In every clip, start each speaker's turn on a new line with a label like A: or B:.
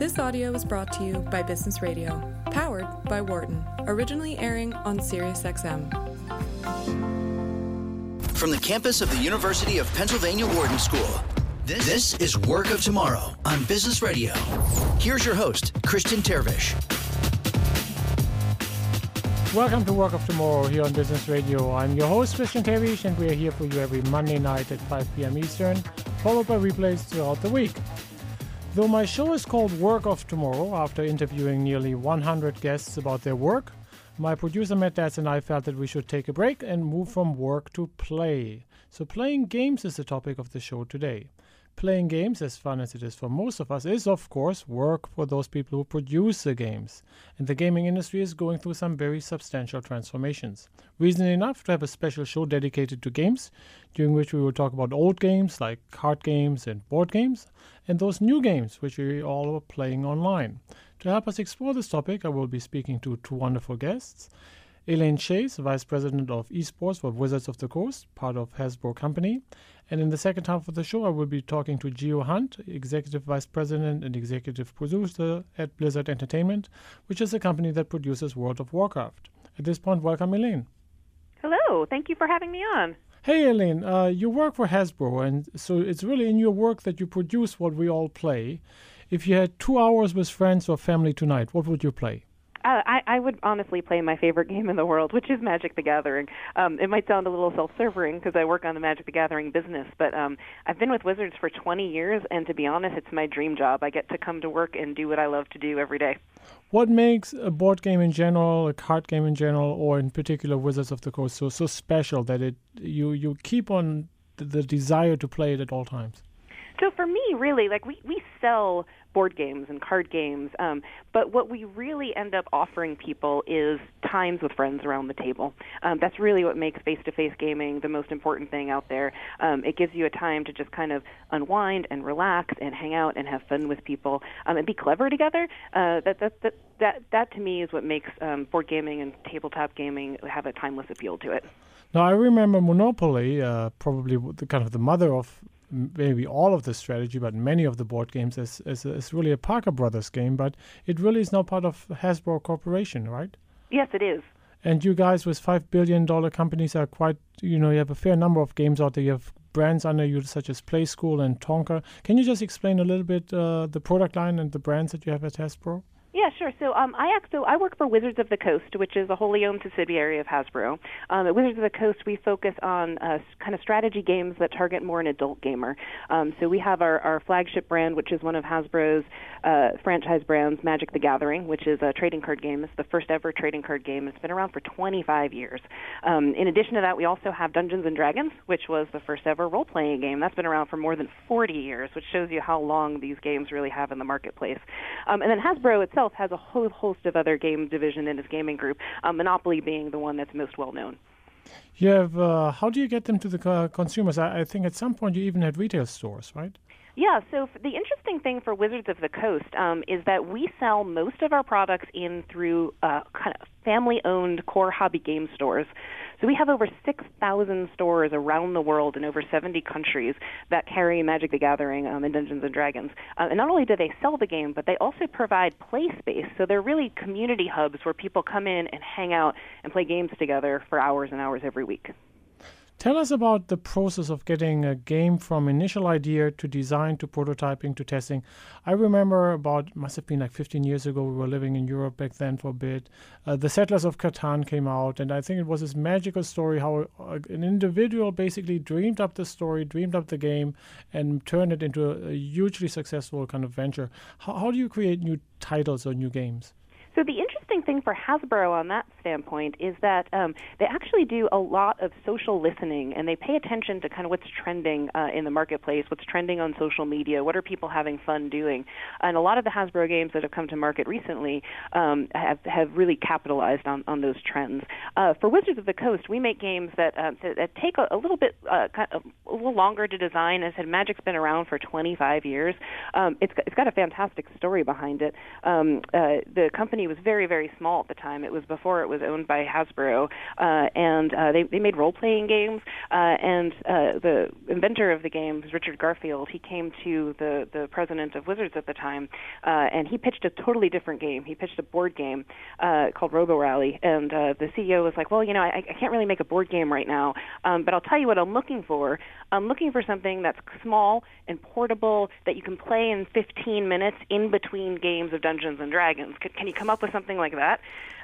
A: This audio is brought to you by Business Radio, powered by Wharton, originally airing on SiriusXM.
B: From the campus of the University of Pennsylvania Wharton School, this, this is Work of Tomorrow on Business Radio. Here's your host, Christian Terwiesch.
C: Welcome to Work of Tomorrow here on Business Radio. I'm your host, Christian Terwiesch, and we are here for you every Monday night at 5 p.m. Eastern, followed by replays throughout the week. Though my show is called Work of Tomorrow, after interviewing nearly 100 guests about their work, my producer Matt Datz and I felt that we should take a break and move from work to play. So, playing games is the topic of the show today. Playing games, as fun as it is for most of us, is of course work for those people who produce the games. And the gaming industry is going through some very substantial transformations. Reason enough to have a special show dedicated to games, during which we will talk about old games like card games and board games, and those new games which we all are playing online. To help us explore this topic, I will be speaking to two wonderful guests. Elaine Chase, Vice President of Esports for Wizards of the Coast, part of Hasbro Company. And in the second half of the show, I will be talking to Geo Hunt, Executive Vice President and Executive Producer at Blizzard Entertainment, which is a company that produces World of Warcraft. At this point, welcome, Elaine.
D: Hello. Thank you for having me on.
C: Hey, Elaine. Uh, you work for Hasbro, and so it's really in your work that you produce what we all play. If you had two hours with friends or family tonight, what would you play?
D: Uh, I, I would honestly play my favorite game in the world, which is Magic the Gathering. Um, it might sound a little self-serving because I work on the Magic the Gathering business, but um, I've been with Wizards for 20 years, and to be honest, it's my dream job. I get to come to work and do what I love to do every day.
C: What makes a board game in general, a card game in general, or in particular Wizards of the Coast so so special that it you you keep on the, the desire to play it at all times?
D: So for me, really, like we we sell board games and card games, um, but what we really end up offering people is times with friends around the table. Um, that's really what makes face-to-face gaming the most important thing out there. Um, it gives you a time to just kind of unwind and relax and hang out and have fun with people um, and be clever together. Uh, that, that that that that to me is what makes um, board gaming and tabletop gaming have a timeless appeal to it.
C: Now I remember Monopoly, uh, probably the kind of the mother of maybe all of the strategy, but many of the board games is, is, is really a Parker Brothers game, but it really is now part of Hasbro Corporation, right?
D: Yes, it is.
C: And you guys with five billion dollar companies are quite, you know, you have a fair number of games out there. You have brands under you such as Playskool and Tonka. Can you just explain a little bit uh, the product line and the brands that you have at Hasbro?
D: Yeah, sure. So um, I act, so I work for Wizards of the Coast, which is a wholly owned subsidiary of Hasbro. Um, at Wizards of the Coast, we focus on uh, kind of strategy games that target more an adult gamer. Um, so we have our, our flagship brand, which is one of Hasbro's uh, franchise brands, Magic the Gathering, which is a trading card game. It's the first ever trading card game. It's been around for 25 years. Um, in addition to that, we also have Dungeons and Dragons, which was the first ever role playing game. That's been around for more than 40 years, which shows you how long these games really have in the marketplace. Um, and then Hasbro itself itself has a whole host of other game division in its gaming group, um, Monopoly being the one that's most well known.
C: You have, uh, how do you get them to the consumers? I, I think at some point you even had retail stores, right?
D: Yeah, so the interesting thing for Wizards of the Coast um, is that we sell most of our products in through uh, kind of family owned core hobby game stores. So we have over 6,000 stores around the world in over 70 countries that carry Magic the Gathering um, and Dungeons and Dragons. Uh, and not only do they sell the game, but they also provide play space. So they're really community hubs where people come in and hang out and play games together for hours and hours every week.
C: Tell us about the process of getting a game from initial idea to design to prototyping to testing. I remember about, must have been like 15 years ago, we were living in Europe back then for a bit. Uh, the Settlers of Catan came out, and I think it was this magical story how uh, an individual basically dreamed up the story, dreamed up the game, and turned it into a, a hugely successful kind of venture. How, how do you create new titles or new games?
D: So the interesting thing for Hasbro on that standpoint is that um, they actually do a lot of social listening, and they pay attention to kind of what's trending uh, in the marketplace, what's trending on social media, what are people having fun doing, and a lot of the Hasbro games that have come to market recently um, have have really capitalized on on those trends. Uh, for Wizards of the Coast, we make games that uh, that, that take a, a, little bit uh, kind of, a little longer to design. As I said, Magic's been around for 25 years. Um, it's it's got a fantastic story behind it. Um, uh, the company was very, very very small at the time. It was before it was owned by Hasbro, uh, and uh, they they made role playing games. Uh, and uh, the inventor of the game, was Richard Garfield, he came to the the president of Wizards at the time, uh, and he pitched a totally different game. He pitched a board game uh, called Robo Rally, and uh, the CEO was like, "Well, you know, I, I can't really make a board game right now, um, but I'll tell you what I'm looking for. I'm looking for something that's small and portable that you can play in 15 minutes in between games of Dungeons and Dragons. Can, can you come up with something like that?"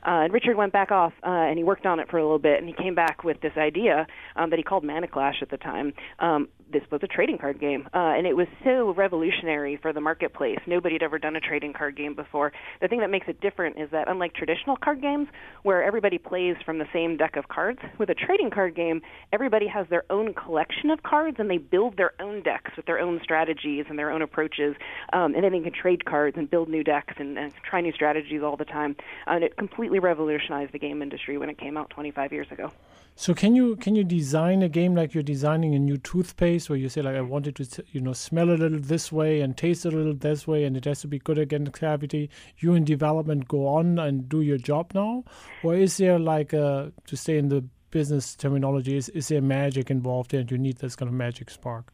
D: Uh, and Richard went back off uh, and he worked on it for a little bit, and he came back with this idea um, that he called Mana Clash at the time. Um, this was a trading card game, uh, and it was so revolutionary for the marketplace. Nobody had ever done a trading card game before. The thing that makes it different is that, unlike traditional card games, where everybody plays from the same deck of cards, with a trading card game, everybody has their own collection of cards, and they build their own decks with their own strategies and their own approaches, um, and then they can trade cards and build new decks and, and try new strategies all the time. Uh, and it completely revolutionized the game industry when it came out 25 years ago.
C: So can you can you design a game like you're designing a new toothpaste, where you say like I want it to you know smell a little this way and taste a little this way, and it has to be good against gravity. You in development go on and do your job now, or is there like a, to stay in the business terminology, is, is there magic involved and you need this kind of magic spark?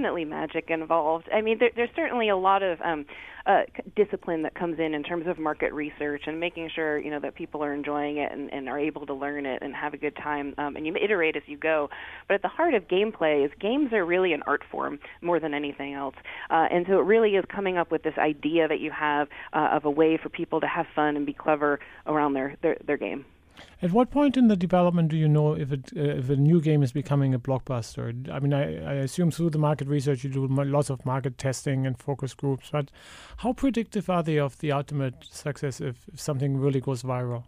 D: Definitely magic involved. I mean, there, there's certainly a lot of um, uh, discipline that comes in in terms of market research and making sure you know that people are enjoying it and, and are able to learn it and have a good time. Um, and you iterate as you go. But at the heart of gameplay is games are really an art form more than anything else. Uh, and so it really is coming up with this idea that you have uh, of a way for people to have fun and be clever around their, their, their game.
C: At what point in the development do you know if it uh, if a new game is becoming a blockbuster? I mean, I, I assume through the market research you do lots of market testing and focus groups, but how predictive are they of the ultimate success if, if something really goes viral?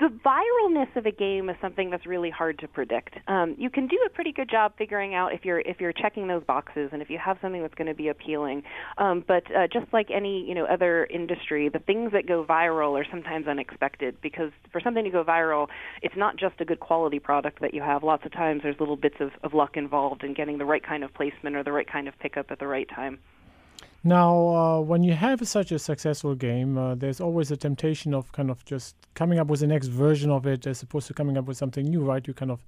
D: The viralness of a game is something that's really hard to predict. Um, you can do a pretty good job figuring out if you're if you're checking those boxes and if you have something that's going to be appealing. Um, but uh, just like any you know other industry, the things that go viral are sometimes unexpected because for something to go viral, it's not just a good quality product that you have. Lots of times there's little bits of, of luck involved in getting the right kind of placement or the right kind of pickup at the right time.
C: Now, uh, when you have such a successful game, uh, there's always a temptation of kind of just coming up with the next version of it as opposed to coming up with something new, right? You kind of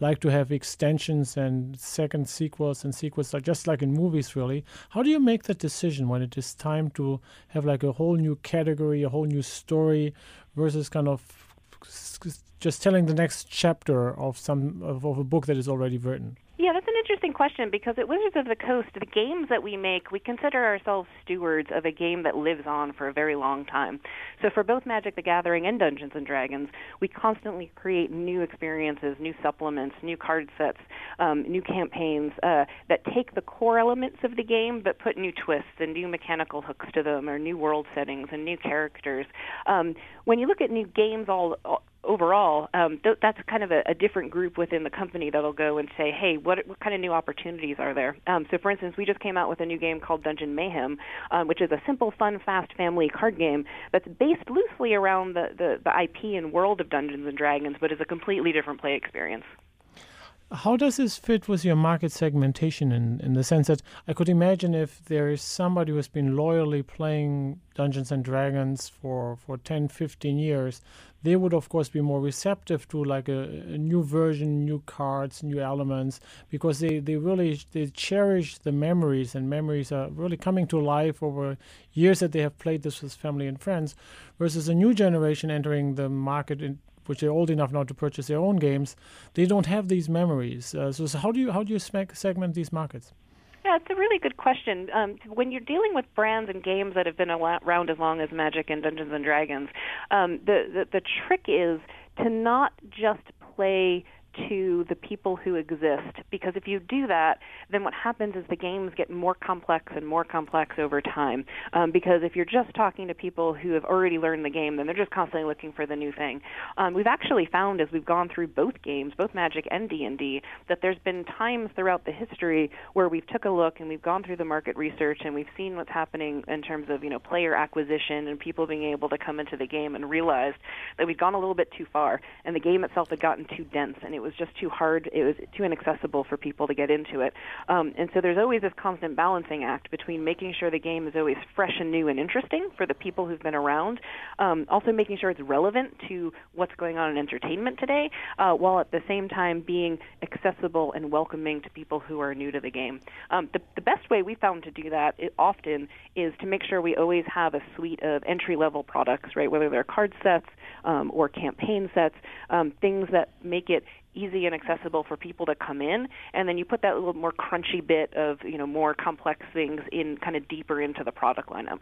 C: like to have extensions and second sequels and sequels, just like in movies, really. How do you make that decision when it is time to have like a whole new category, a whole new story, versus kind of just telling the next chapter of some of, of a book that is already written?
D: Yeah, that's an interesting question because at Wizards of the Coast, the games that we make, we consider ourselves stewards of a game that lives on for a very long time. So for both Magic the Gathering and Dungeons and Dragons, we constantly create new experiences, new supplements, new card sets, um, new campaigns uh, that take the core elements of the game but put new twists and new mechanical hooks to them or new world settings and new characters. Um, when you look at new games all, all overall, um, th- that's kind of a, a, different group within the company that'll go and say, hey, what, what kind of new opportunities are there? Um, so, for instance, we just came out with a new game called Dungeon Mayhem, um, which is a simple, fun, fast family card game that's based loosely around the, the, the IP and world of Dungeons and Dragons, but is a completely different play experience.
C: How does this fit with your market segmentation in, in the sense that I could imagine if there is somebody who has been loyally playing Dungeons and Dragons for, for 10, 15 years, they would of course be more receptive to like a, a, new version, new cards, new elements, because they, they really they cherish the memories and memories are really coming to life over years that they have played this with family and friends, versus a new generation entering the market in, which are old enough now to purchase their own games, they don't have these memories. Uh, so, so, how do you how do you segment these markets?
D: Yeah, it's a really good question. Um, when you're dealing with brands and games that have been around as long as Magic and Dungeons and Dragons, um, the, the the trick is to not just play to the people who exist. Because if you do that then what happens is the games get more complex and more complex over time. Um, because if you're just talking to people who have already learned the game then they're just constantly looking for the new thing. Um, we've actually found as we've gone through both games both magic and d&d that there's been times throughout the history where we've took a look and we've gone through the market research and we've seen what's happening in terms of you know player acquisition and people being able to come into the game and realized that we'd gone a little bit too far and the game itself had gotten too dense and it it was just too hard. It was too inaccessible for people to get into it. Um, and so there's always this constant balancing act between making sure the game is always fresh and new and interesting for the people who've been around, um, also making sure it's relevant to what's going on in entertainment today, uh, while at the same time being accessible and welcoming to people who are new to the game. Um, the, the best way we found to do that often is to make sure we always have a suite of entry level products, right? Whether they're card sets um, or campaign sets, um, things that make it easy and accessible for people to come in and then you put that little more crunchy bit of you know more complex things in kind of deeper into the product lineup.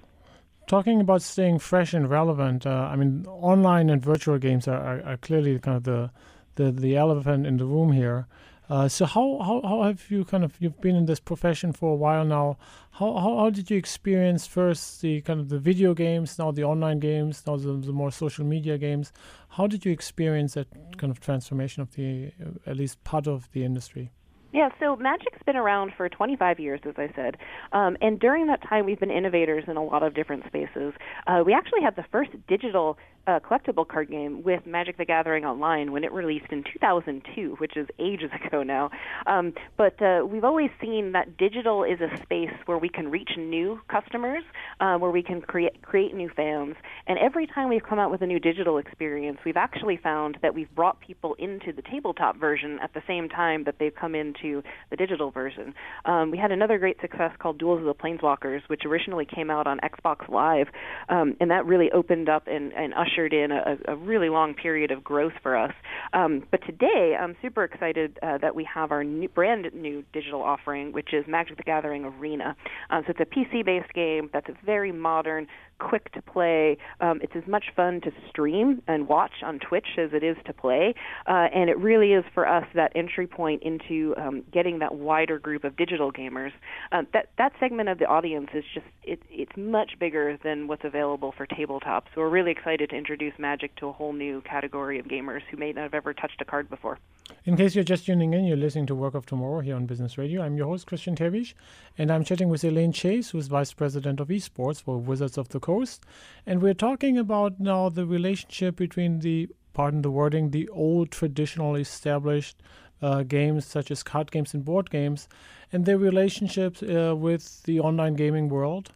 C: Talking about staying fresh and relevant uh, i mean online and virtual games are, are, are, clearly kind of the, the the elephant in the room here uh, so how, how how have you kind of you've been in this profession for a while now? How, how how did you experience first the kind of the video games, now the online games, now the, the more social media games? How did you experience that kind of transformation of the at least part of the industry?
D: Yeah, so Magic's been around for 25 years, as I said, um, and during that time, we've been innovators in a lot of different spaces. Uh, we actually had the first digital uh, collectible card game with Magic: The Gathering Online when it released in 2002, which is ages ago now. Um, but uh, we've always seen that digital is a space where we can reach new customers, uh, where we can create create new fans. And every time we've come out with a new digital experience, we've actually found that we've brought people into the tabletop version at the same time that they've come into the digital version. Um, we had another great success called Duels of the Planeswalkers, which originally came out on Xbox Live, um, and that really opened up and, and ushered in a, a, really long period of growth for us. Um, but today, I'm super excited uh, that we have our new, brand new digital offering, which is Magic the Gathering Arena. Um, so it's a PC-based game that's very modern, quick to play. Um, it's as much fun to stream and watch on Twitch as it is to play, uh, and it really is for us that entry point into um, getting that wider group of digital gamers. Um, that that segment of the audience is just it, it's much bigger than what's available for tabletop. So we're really excited to introduce Magic to a whole new category of gamers who may not have ever touched a card before.
C: In case you're just tuning in, you're listening to Work of Tomorrow here on Business Radio. I'm your host Christian Terwiesch, and I'm chatting with Elaine Chase, who's Vice President of Esports for Wizards of the Coast. And we're talking about now the relationship between the, pardon the wording, the old traditional established uh, games such as card games and board games, and their relationships uh, with the online gaming world.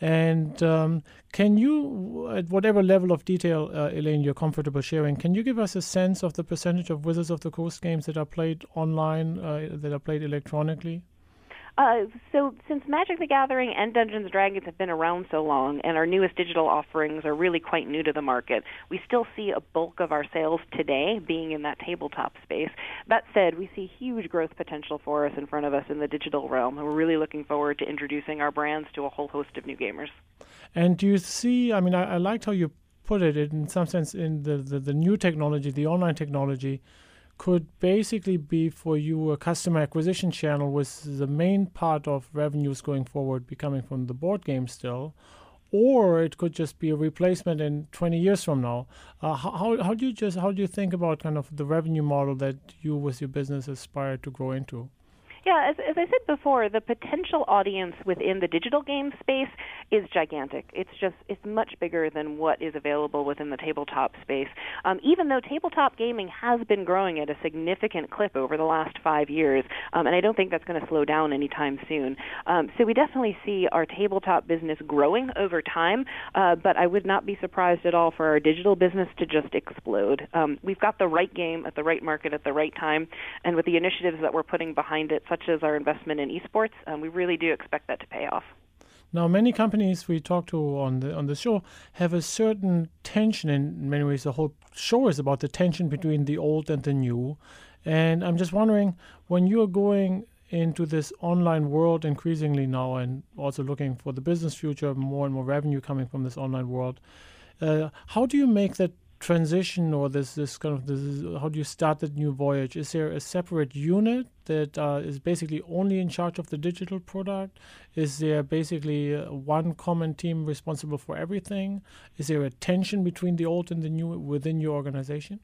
C: And um, can you, at whatever level of detail, uh, Elaine, you're comfortable sharing, can you give us a sense of the percentage of Wizards of the Coast games that are played online, uh, that are played electronically?
D: Uh, so since Magic the Gathering and Dungeons and Dragons have been around so long, and our newest digital offerings are really quite new to the market, we still see a bulk of our sales today being in that tabletop space. That said, we see huge growth potential for us in front of us in the digital realm, and we're really looking forward to introducing our brands to a whole host of new gamers.
C: And do you see? I mean, I, I liked how you put it. In some sense, in the, the, the new technology, the online technology could basically be for you a customer acquisition channel with the main part of revenues going forward be coming from the board game still or it could just be a replacement in 20 years from now. Uh, how, how do you just how do you think about kind of the revenue model that you with your business aspire to grow into
D: yeah, as, as I said before, the potential audience within the digital game space is gigantic. It's just it's much bigger than what is available within the tabletop space. Um, even though tabletop gaming has been growing at a significant clip over the last five years, um, and I don't think that's going to slow down anytime soon. Um, so we definitely see our tabletop business growing over time, uh, but I would not be surprised at all for our digital business to just explode. Um, we've got the right game at the right market at the right time, and with the initiatives that we're putting behind it, such as our investment in esports, um, we really do expect that to pay off.
C: Now, many companies we talk to on the on the show have a certain tension. In many ways, the whole show is about the tension between the old and the new. And I'm just wondering, when you are going into this online world increasingly now, and also looking for the business future, more and more revenue coming from this online world, uh, how do you make that transition or this this kind of this is how do you start that new voyage? Is there a separate unit that uh, is basically only in charge of the digital product? Is there basically uh, one common team responsible for everything? Is there a tension between the old and the new within your organization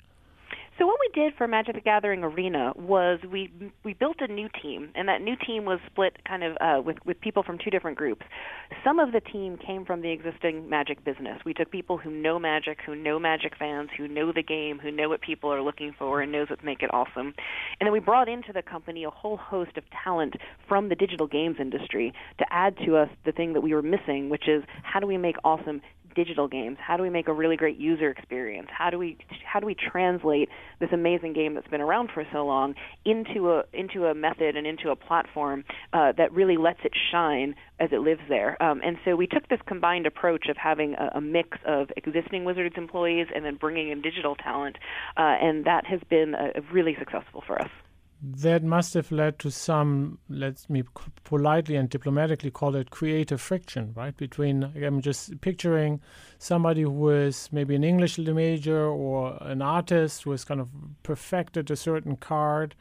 D: so what we did for Magic the Gathering Arena was we we built a new team, and that new team was split kind of uh, with with people from two different groups. Some of the team came from the existing Magic business. We took people who know Magic, who know Magic fans, who know the game, who know what people are looking for, and knows what make it awesome. And then we brought into the company a whole host of talent from the digital games industry to add to us the thing that we were missing, which is how do we make awesome digital games? How do we make a really great user experience? How do we how do we translate this amazing game that's been around for so long into a into a method and into a platform uh, that really lets it shine as it lives there? Um, and so we took this combined approach of having a, a, mix of existing Wizards employees and then bringing in digital talent, uh, and that has been a, a really successful for us
C: that must have led to some, let me politely and diplomatically call it creative friction, right? Between, I'm just picturing somebody who is maybe an English major or an artist who has kind of perfected a certain card.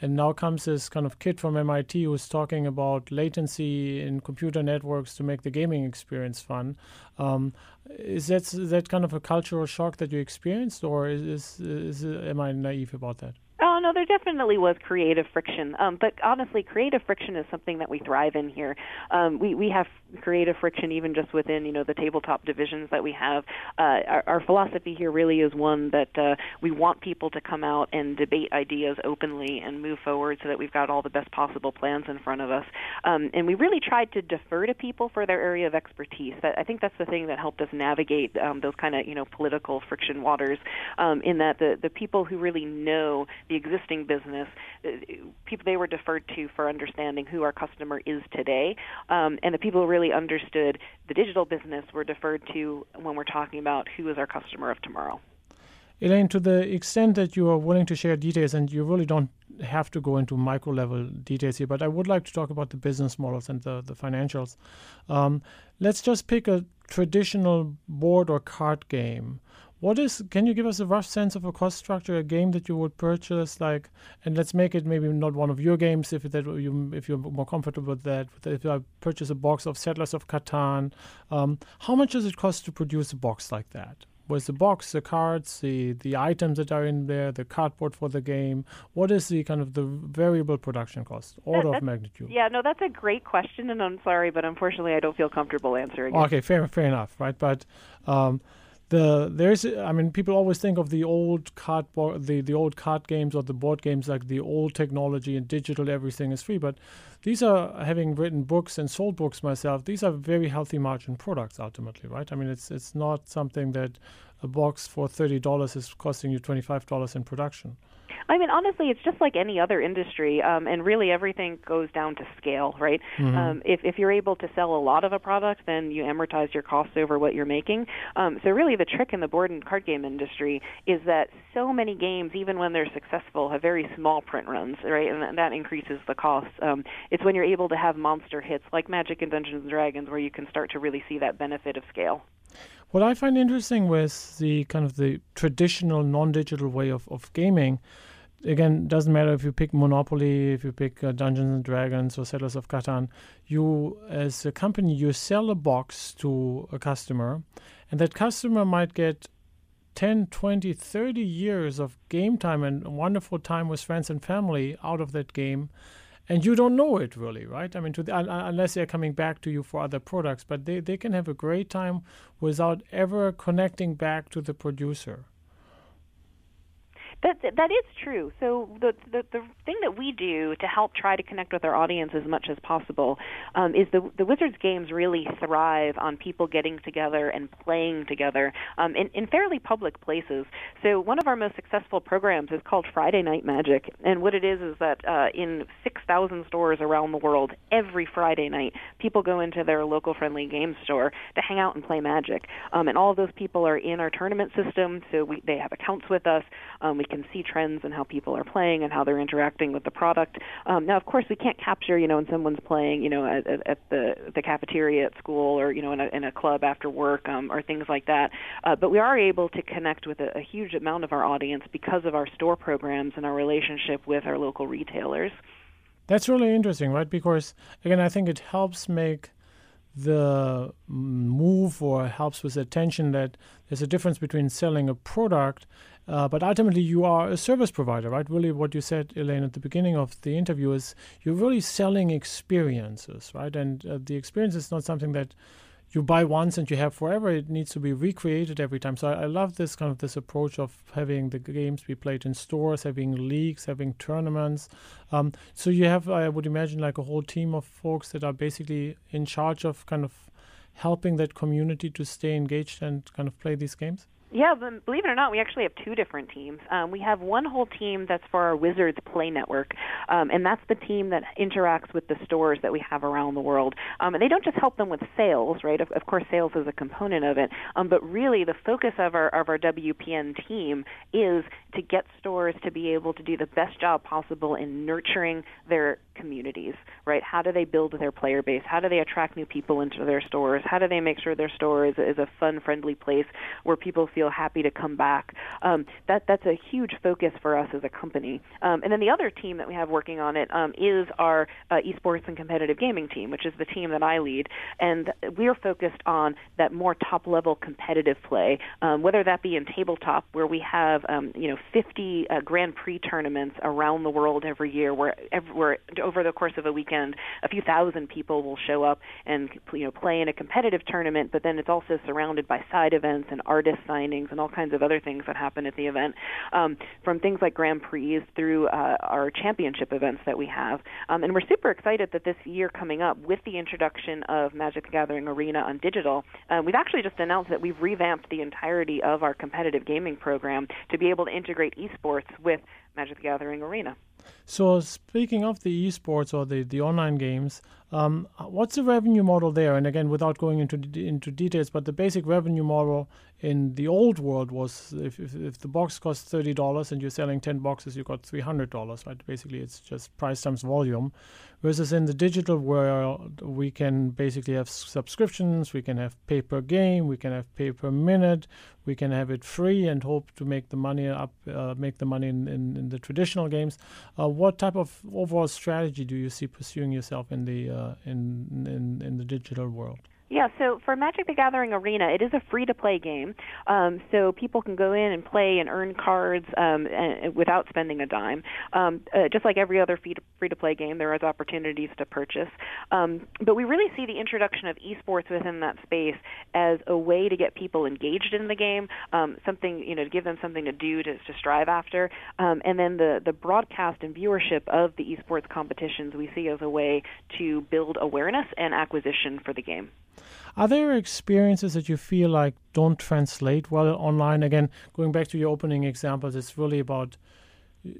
C: And now comes this kind of kid from MIT who's talking about latency in computer networks to make the gaming experience fun. Um, is that that kind of a cultural shock that you experienced, or is, is, is am I naive about that?
D: Oh no, there definitely was creative friction. Um, but honestly, creative friction is something that we thrive in here. Um, we we have creative friction even just within you know the tabletop divisions that we have. Uh, our, our philosophy here really is one that uh, we want people to come out and debate ideas openly and move forward so that we've got all the best possible plans in front of us. Um, and we really tried to defer to people for their area of expertise. That I think that's the thing that helped us navigate um, those kind of you know political friction waters. Um, in that the the people who really know the existing business, uh, people they were deferred to for understanding who our customer is today, um, and the people who really understood the digital business were deferred to when we're talking about who is our customer of tomorrow.
C: Elaine, to the extent that you are willing to share details, and you really don't have to go into micro level details here, but I would like to talk about the business models and the, the financials. Um, let's just pick a traditional board or card game what is? Can you give us a rough sense of a cost structure, a game that you would purchase, like, and let's make it maybe not one of your games if that you if you're more comfortable with that. If I purchase a box of Settlers of Catan, um, how much does it cost to produce a box like that? Was the box, the cards, the the items that are in there, the cardboard for the game? What is the kind of the variable production cost, order
D: that,
C: of magnitude?
D: Yeah, no, that's a great question, and I'm sorry, but unfortunately, I don't feel comfortable answering.
C: Okay, fair, fair enough, right? But um, the there's I mean people always think of the old cardboard the the old card games or the board games like the old technology and digital everything is free. But these are having written books and sold books myself these are very healthy margin products ultimately right? I mean it's it's not something that a box for $30 is costing you $25 in production
D: I mean, honestly, it's just like any other industry, um, and really everything goes down to scale, right? Mm-hmm. Um, if if you're able to sell a lot of a product, then you amortize your costs over what you're making. Um, so really, the trick in the board and card game industry is that so many games, even when they're successful, have very small print runs, right? And that increases the costs. Um, it's when you're able to have monster hits like Magic and Dungeons and Dragons where you can start to really see that benefit of scale.
C: What I find interesting with the kind of the traditional non-digital way of, of gaming again, doesn't matter if you pick Monopoly, if you pick uh, Dungeons and Dragons or Settlers of Catan. You, as a company, you sell a box to a customer, and that customer might get 10, 20, 30 years of game time and wonderful time with friends and family out of that game. And you don't know it really, right? I mean, the, unless they're coming back to you for other products, but they, they can have a great time without ever connecting back to the producer.
D: That that is true. So the, the the thing that we do to help try to connect with our audience as much as possible um, is the the Wizards games really thrive on people getting together and playing together um, in in fairly public places. So one of our most successful programs is called Friday Night Magic, and what it is is that uh, in 6,000 stores around the world, every Friday night, people go into their local friendly game store to hang out and play Magic, um, and all of those people are in our tournament system. So we they have accounts with us. Um, we can see trends and how people are playing and how they're interacting with the product. Um, now, of course, we can't capture, you know, when someone's playing, you know, at, at the the cafeteria at school or you know in a, in a club after work um, or things like that. Uh, but we are able to connect with a, a huge amount of our audience because of our store programs and our relationship with our local retailers.
C: That's really interesting, right? Because again, I think it helps make the move or helps with attention that there's a difference between selling a product, uh, but ultimately you are a service provider, right? Really, what you said, Elaine, at the beginning of the interview is you're really selling experiences, right? And uh, the experience is not something that you buy once and you have forever. It needs to be recreated every time. So I, I, love this kind of this approach of having the games be played in stores, having leagues, having tournaments. Um, so you have, I would imagine, like a whole team of folks that are basically in charge of kind of helping that community to stay engaged and kind of play these games.
D: Yeah, but believe it or not, we actually have two different teams. Um, we have one whole team that's for our Wizards Play Network, um, and that's the team that interacts with the stores that we have around the world. Um, and they don't just help them with sales, right? Of, of course, sales is a component of it, um, but really the focus of our of our WPN team is to get stores to be able to do the best job possible in nurturing their communities, right? How do they build their player base? How do they attract new people into their stores? How do they make sure their store is, is a fun, friendly place where people feel happy to come back? Um, that that's a huge focus for us as a company. Um, and then the other team that we have working on it um, is our uh, esports and competitive gaming team, which is the team that I lead, and we are focused on that more top-level competitive play, um, whether that be in tabletop, where we have um, you know 50 uh, Grand Prix tournaments around the world every year, where, every, where over the course of a weekend, a few thousand people will show up and you know play in a competitive tournament. But then it's also surrounded by side events and artist signings and all kinds of other things that happen at the event, um, from things like Grand Prix through uh, our championship events that we have. Um, and we're super excited that this year coming up, with the introduction of Magic the Gathering Arena on digital, um, we've actually just announced that we've revamped the entirety of our competitive gaming program to be able to integrate esports with Magic the Gathering Arena.
C: So speaking of the esports or the, the online games, um, what's the revenue model there? And again, without going into into details, but the basic revenue model in the old world was if, if, if the box costs thirty dollars and you're selling ten boxes, you got three hundred dollars, right? Basically, it's just price times volume. Versus in the digital world, we can basically have subscriptions, we can have pay per game, we can have pay per minute, we can have it free and hope to make the money up, uh, make the money in, in, in the traditional games. Uh, what type of overall strategy do you see pursuing yourself in the uh, Uh, in, in in the digital world?
D: Yeah, so for Magic the Gathering Arena, it is a free to play game. Um, so people can go in and play and earn cards um, and, without spending a dime. Um, uh, just like every other free to play game, there is opportunities to purchase. Um, but we really see the introduction of esports within that space as a way to get people engaged in the game, um, something, you know, to give them something to do to, to strive after. Um, and then the, the broadcast and viewership of the esports competitions we see as a way to build awareness and acquisition for the game.
C: Are there experiences that you feel like don't translate well online? Again, going back to your opening examples, it's really about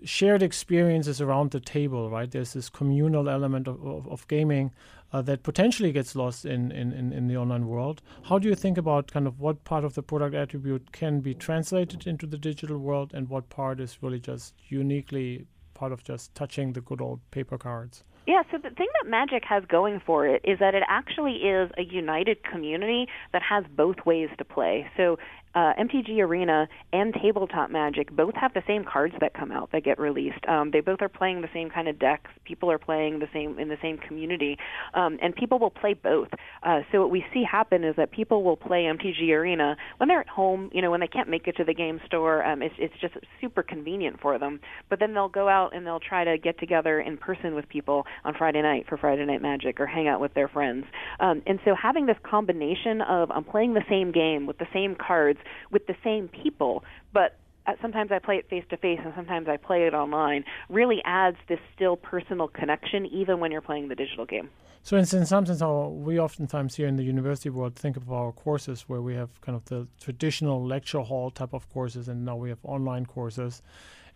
C: shared experiences around the table, right? There's this communal element of, of, of gaming uh, that potentially gets lost in, in, in, in, the online world. How do you think about kind of what part of the product attribute can be translated into the digital world and what part is really just uniquely part of just touching the good old paper cards?
D: Yeah, so the thing that Magic has going for it is that it actually is a united community that has both ways to play. So uh, MTG Arena and Tabletop Magic both have the same cards that come out that get released. Um, they both are playing the same kind of decks. People are playing the same in the same community, um, and people will play both. Uh, so what we see happen is that people will play MTG Arena when they're at home. You know, when they can't make it to the game store, um, it's it's just super convenient for them. But then they'll go out and they'll try to get together in person with people on Friday night for Friday Night Magic or hang out with their friends. Um, and so having this combination of I'm playing the same game with the same cards with the same people, but uh, sometimes I play it face to face and sometimes I play it online, really adds this still personal connection even when you're playing the digital game.
C: So, in, in some sense, we oftentimes here in the university world think of our courses where we have kind of the traditional lecture hall type of courses, and now we have online courses.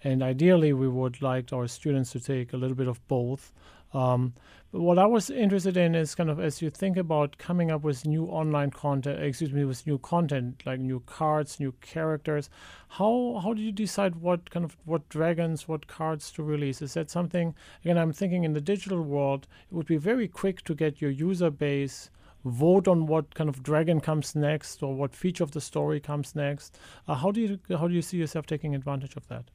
C: And ideally, we would like our students to take a little bit of both. Um, but what I was interested in is kind of as you think about coming up with new online content, excuse me, with new content like new cards, new characters. How how do you decide what kind of what dragons, what cards to release? Is that something? Again, I'm thinking in the digital world, it would be very quick to get your user base vote on what kind of dragon comes next or what feature of the story comes next. Uh, how do you how do you see yourself taking advantage of that?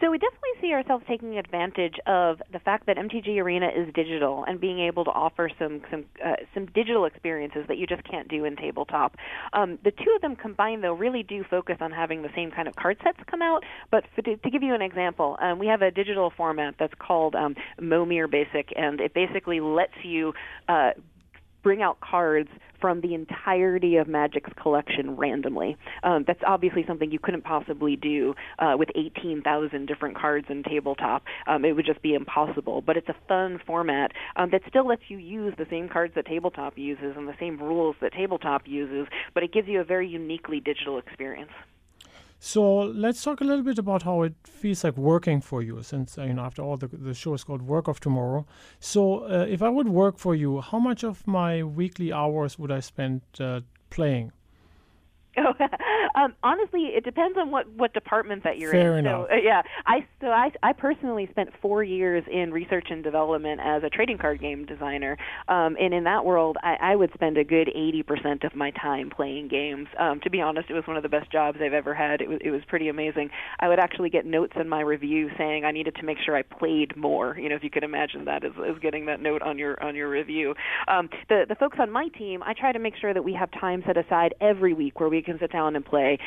D: So we definitely see ourselves taking advantage of the fact that MTG Arena is digital and being able to offer some some uh, some digital experiences that you just can't do in tabletop. Um, the two of them combined, though, really do focus on having the same kind of card sets come out. But for, to, to, give you an example, um, we have a digital format that's called um, Momir Basic, and it basically lets you uh, bring out cards from the entirety of Magic's collection randomly. Um, that's obviously something you couldn't possibly do uh, with 18,000 different cards in tabletop. Um, it would just be impossible. But it's a fun format um, that still lets you use the same cards that tabletop uses and the same rules that tabletop uses, but it gives you a very uniquely digital experience.
C: So let's talk a little bit about how it feels like working for you. Since you know, after all, the the show is called Work of Tomorrow. So uh, if I would work for you, how much of my weekly hours would I spend uh, playing?
D: um, honestly, it depends on what what department that you're
C: Fair
D: in.
C: enough.
D: So, uh, yeah, I so I I personally spent four years in research and development as a trading card game designer, um, and in that world, I, I would spend a good eighty percent of my time playing games. Um, to be honest, it was one of the best jobs I've ever had. It was it was pretty amazing. I would actually get notes in my review saying I needed to make sure I played more. You know, if you could imagine that as, as getting that note on your on your review. Um, the the folks on my team, I try to make sure that we have time set aside every week where we can sit down and play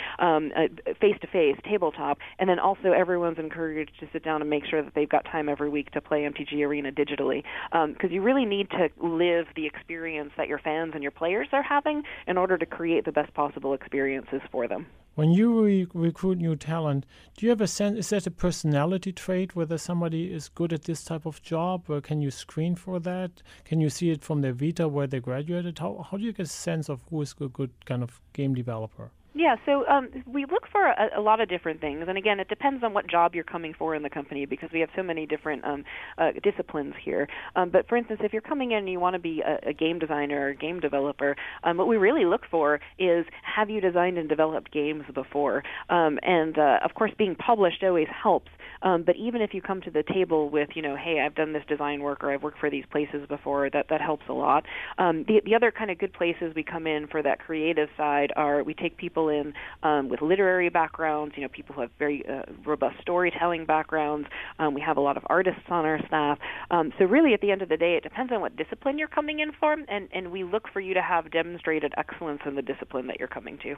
D: face to face, tabletop, and then also everyone's encouraged to sit down and make sure that they've got time every week to play MTG Arena digitally, because um, you really need to live the experience that your fans and your players are having in order to create the best possible experiences for them.
C: When you re- recruit new talent, do you have a sense? Is that a personality trait whether somebody is good at this type of job, or can you screen for that? Can you see it from their vita where they graduated? How how do you get a sense of who is a good kind of game developer?
D: Yeah, so um, we look for a, a, lot of different things, and again, it depends on what job you're coming for in the company because we have so many different um, uh, disciplines here. Um, but for instance, if you're coming in and you want to be a, a game designer or game developer, um, what we really look for is have you designed and developed games before? Um, and uh, of course, being published always helps. Um, but even if you come to the table with, you know, hey, I've done this design work or I've worked for these places before, that that helps a lot. the the other kind of good places we come in for that creative side are we take people people in um, with literary backgrounds, you know, people who have very uh, robust storytelling backgrounds. Um, we have a lot of artists on our staff. Um, so really, at the end of the day, it depends on what discipline you're coming in for, and, and we look for you to have demonstrated excellence in the discipline that you're coming to.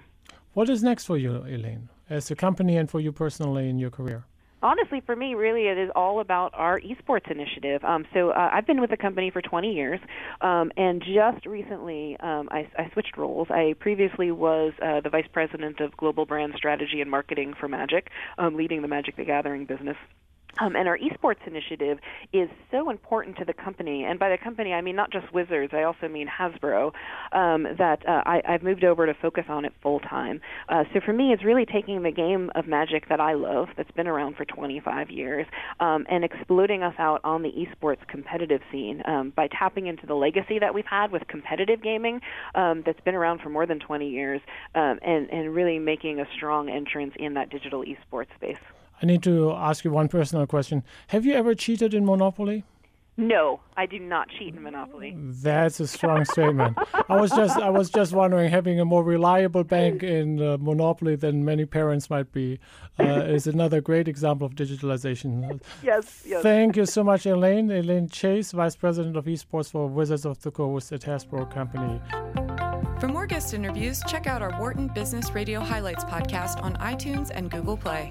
C: What is next for you, Elaine, as a company and for you personally in your career?
D: Honestly, for me, really, it is all about our esports initiative. Um, so uh, I've been with the company for 20 years, um, and just recently um, I, I switched roles. I previously was uh, the vice president of global brand strategy and marketing for Magic, um, leading the Magic the Gathering business. Um, and our esports initiative is so important to the company, and by the company I mean not just Wizards, I also mean Hasbro. Um, that uh, I, I've moved over to focus on it full time. Uh, so for me, it's really taking the game of Magic that I love, that's been around for 25 years, um, and exploding us out on the esports competitive scene um, by tapping into the legacy that we've had with competitive gaming um, that's been around for more than 20 years, um, and and really making a strong entrance in that digital esports space.
C: I need to ask you one personal question. Have you ever cheated in Monopoly?
D: No, I do not cheat in Monopoly.
C: That's a strong statement. I was just I was just wondering, having a more reliable bank in uh, Monopoly than many parents might be uh, is another great example of digitalization.
D: yes, yes.
C: Thank you so much, Elaine. Elaine Chase, Vice President of Esports for Wizards of the Coast at Hasbro Company.
A: For more guest interviews, check out our Wharton Business Radio Highlights podcast on iTunes and Google Play.